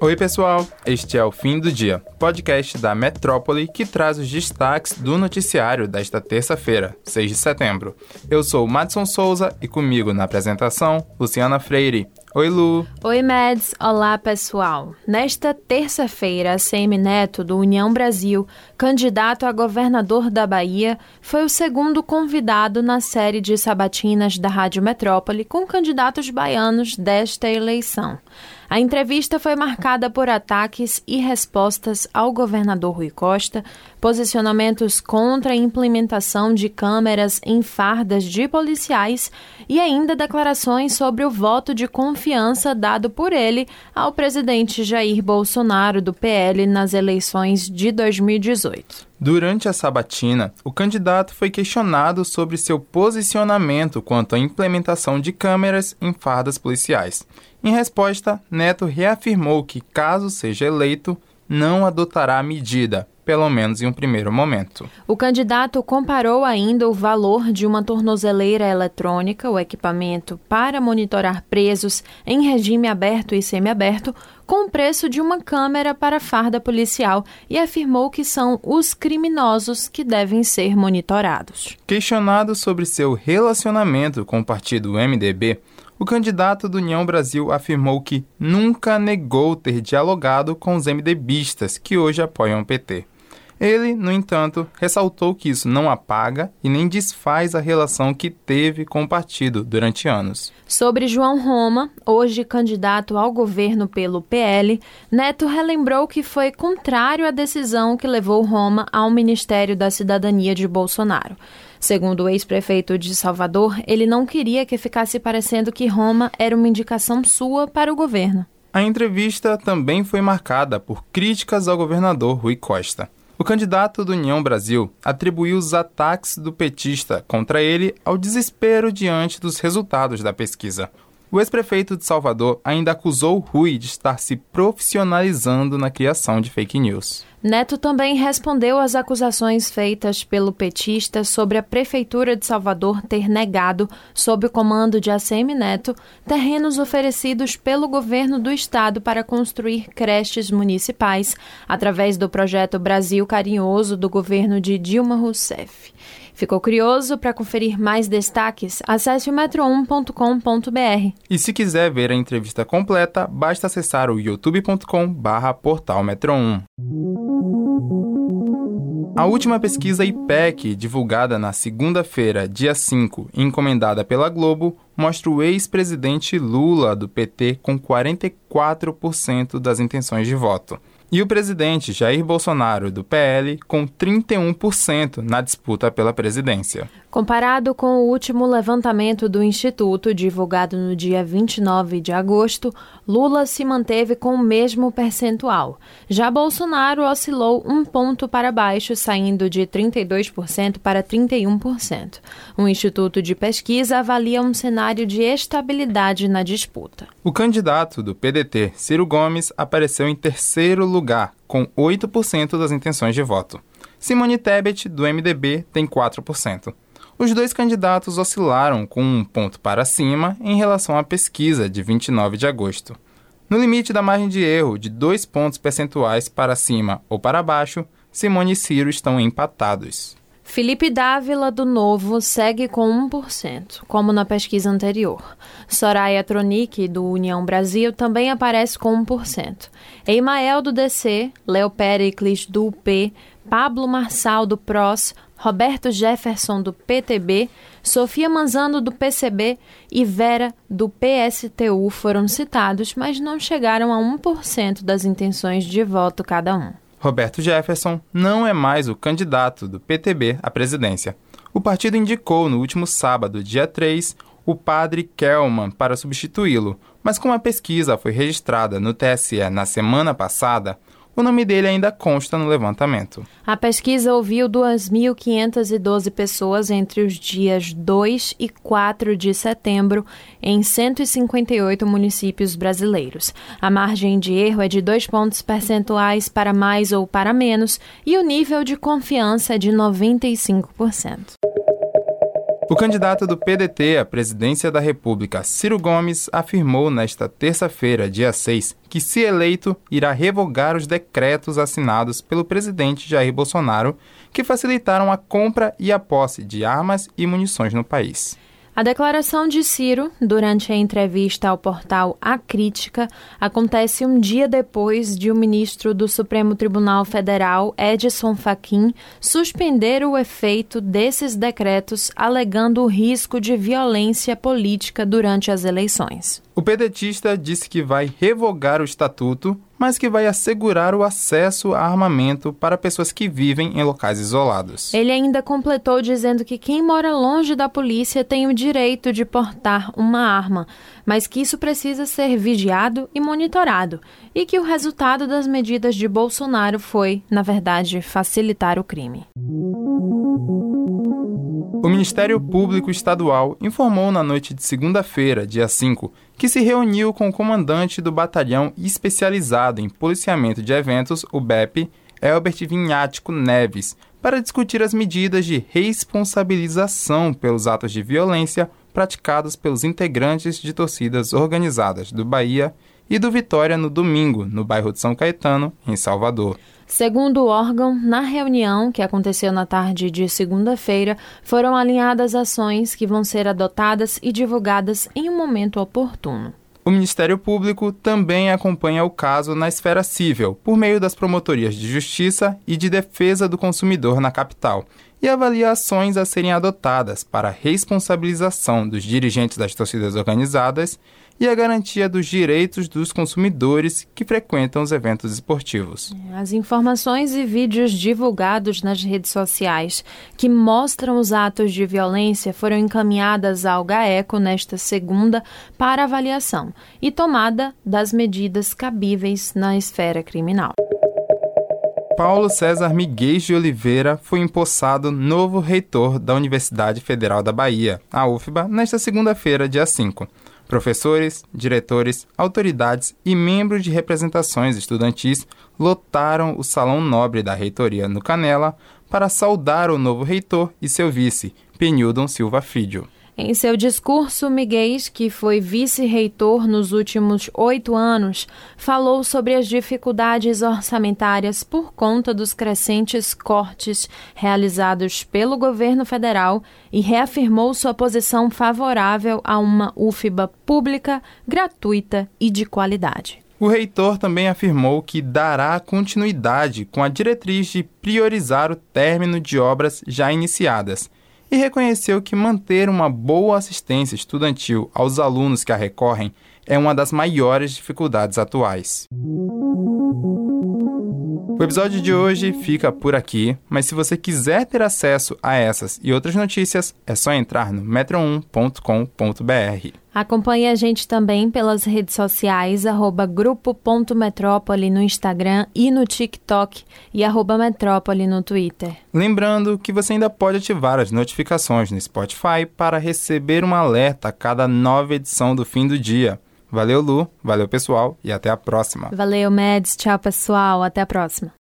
Oi, pessoal. Este é o Fim do Dia, podcast da Metrópole que traz os destaques do noticiário desta terça-feira, 6 de setembro. Eu sou Madson Souza e comigo na apresentação, Luciana Freire. Oi, Lu. Oi, Mads. Olá, pessoal. Nesta terça-feira, CM Neto, do União Brasil, candidato a governador da Bahia, foi o segundo convidado na série de sabatinas da Rádio Metrópole com candidatos baianos desta eleição. A entrevista foi marcada por ataques e respostas ao governador Rui Costa, posicionamentos contra a implementação de câmeras em fardas de policiais e ainda declarações sobre o voto de confiança dado por ele ao presidente Jair Bolsonaro do PL nas eleições de 2018. Durante a sabatina, o candidato foi questionado sobre seu posicionamento quanto à implementação de câmeras em fardas policiais. Em resposta, Neto reafirmou que, caso seja eleito, não adotará a medida, pelo menos em um primeiro momento. O candidato comparou ainda o valor de uma tornozeleira eletrônica, o equipamento para monitorar presos em regime aberto e semiaberto, com o preço de uma câmera para farda policial e afirmou que são os criminosos que devem ser monitorados. Questionado sobre seu relacionamento com o partido MDB, o candidato do União Brasil afirmou que nunca negou ter dialogado com os MDBistas que hoje apoiam o PT. Ele, no entanto, ressaltou que isso não apaga e nem desfaz a relação que teve com o partido durante anos. Sobre João Roma, hoje candidato ao governo pelo PL, Neto relembrou que foi contrário à decisão que levou Roma ao Ministério da Cidadania de Bolsonaro. Segundo o ex-prefeito de Salvador, ele não queria que ficasse parecendo que Roma era uma indicação sua para o governo. A entrevista também foi marcada por críticas ao governador Rui Costa. O candidato do União Brasil atribuiu os ataques do petista contra ele ao desespero diante dos resultados da pesquisa. O ex-prefeito de Salvador ainda acusou Rui de estar se profissionalizando na criação de fake news. Neto também respondeu às acusações feitas pelo petista sobre a Prefeitura de Salvador ter negado, sob o comando de ACM Neto, terrenos oferecidos pelo governo do estado para construir creches municipais, através do projeto Brasil Carinhoso do governo de Dilma Rousseff. Ficou curioso para conferir mais destaques? Acesse o metro1.com.br. E se quiser ver a entrevista completa, basta acessar o youtube.com/portalmetro1. A última pesquisa IPEC, divulgada na segunda-feira, dia 5, encomendada pela Globo, mostra o ex-presidente Lula do PT com 44% das intenções de voto e o presidente Jair Bolsonaro, do PL, com 31% na disputa pela presidência. Comparado com o último levantamento do Instituto, divulgado no dia 29 de agosto, Lula se manteve com o mesmo percentual. Já Bolsonaro oscilou um ponto para baixo, saindo de 32% para 31%. O Instituto de Pesquisa avalia um cenário de estabilidade na disputa. O candidato do PDT, Ciro Gomes, apareceu em terceiro lugar, com 8% das intenções de voto. Simone Tebet, do MDB, tem 4%. Os dois candidatos oscilaram com um ponto para cima em relação à pesquisa de 29 de agosto. No limite da margem de erro de dois pontos percentuais para cima ou para baixo, Simone e Ciro estão empatados. Felipe Dávila, do Novo, segue com 1%, como na pesquisa anterior. Soraya Tronic, do União Brasil, também aparece com 1%. Eimael, do DC, Léo Pericles, do UP, Pablo Marçal, do PROS, Roberto Jefferson, do PTB, Sofia Manzano, do PCB e Vera, do PSTU foram citados, mas não chegaram a 1% das intenções de voto cada um. Roberto Jefferson não é mais o candidato do PTB à presidência. O partido indicou no último sábado, dia 3, o padre Kelman para substituí-lo, mas como a pesquisa foi registrada no TSE na semana passada, o nome dele ainda consta no levantamento. A pesquisa ouviu 2.512 pessoas entre os dias 2 e 4 de setembro em 158 municípios brasileiros. A margem de erro é de dois pontos percentuais para mais ou para menos e o nível de confiança é de 95%. O candidato do PDT à presidência da República, Ciro Gomes, afirmou nesta terça-feira, dia 6, que, se eleito, irá revogar os decretos assinados pelo presidente Jair Bolsonaro que facilitaram a compra e a posse de armas e munições no país. A declaração de Ciro, durante a entrevista ao portal A Crítica, acontece um dia depois de o ministro do Supremo Tribunal Federal, Edson Fachin, suspender o efeito desses decretos, alegando o risco de violência política durante as eleições. O pedetista disse que vai revogar o estatuto mas que vai assegurar o acesso a armamento para pessoas que vivem em locais isolados. Ele ainda completou dizendo que quem mora longe da polícia tem o direito de portar uma arma, mas que isso precisa ser vigiado e monitorado, e que o resultado das medidas de Bolsonaro foi, na verdade, facilitar o crime. O Ministério Público Estadual informou na noite de segunda-feira, dia 5, que se reuniu com o comandante do Batalhão Especializado em Policiamento de Eventos, o BEP, Elbert Vinhático Neves, para discutir as medidas de responsabilização pelos atos de violência praticados pelos integrantes de torcidas organizadas do Bahia e do Vitória no domingo, no bairro de São Caetano, em Salvador. Segundo o órgão, na reunião que aconteceu na tarde de segunda-feira, foram alinhadas ações que vão ser adotadas e divulgadas em um momento oportuno. O Ministério Público também acompanha o caso na esfera civil, por meio das promotorias de justiça e de defesa do consumidor na capital, e avalia ações a serem adotadas para a responsabilização dos dirigentes das torcidas organizadas e a garantia dos direitos dos consumidores que frequentam os eventos esportivos. As informações e vídeos divulgados nas redes sociais que mostram os atos de violência foram encaminhadas ao GAECO nesta segunda para avaliação e tomada das medidas cabíveis na esfera criminal. Paulo César Miguel de Oliveira foi empossado novo reitor da Universidade Federal da Bahia, a UFBA, nesta segunda-feira, dia 5. Professores, diretores, autoridades e membros de representações estudantis lotaram o Salão Nobre da Reitoria no Canela para saudar o novo reitor e seu vice, Penildon Silva Filho. Em seu discurso, Miguel, que foi vice-reitor nos últimos oito anos, falou sobre as dificuldades orçamentárias por conta dos crescentes cortes realizados pelo governo federal e reafirmou sua posição favorável a uma UFBA pública, gratuita e de qualidade. O reitor também afirmou que dará continuidade com a diretriz de priorizar o término de obras já iniciadas e reconheceu que manter uma boa assistência estudantil aos alunos que a recorrem é uma das maiores dificuldades atuais. O episódio de hoje fica por aqui, mas se você quiser ter acesso a essas e outras notícias, é só entrar no metro1.com.br. Acompanhe a gente também pelas redes sociais, arroba grupo.metrópole no Instagram e no TikTok e arroba metrópole no Twitter. Lembrando que você ainda pode ativar as notificações no Spotify para receber um alerta a cada nova edição do fim do dia. Valeu, Lu. Valeu, pessoal. E até a próxima. Valeu, Meds. Tchau, pessoal. Até a próxima.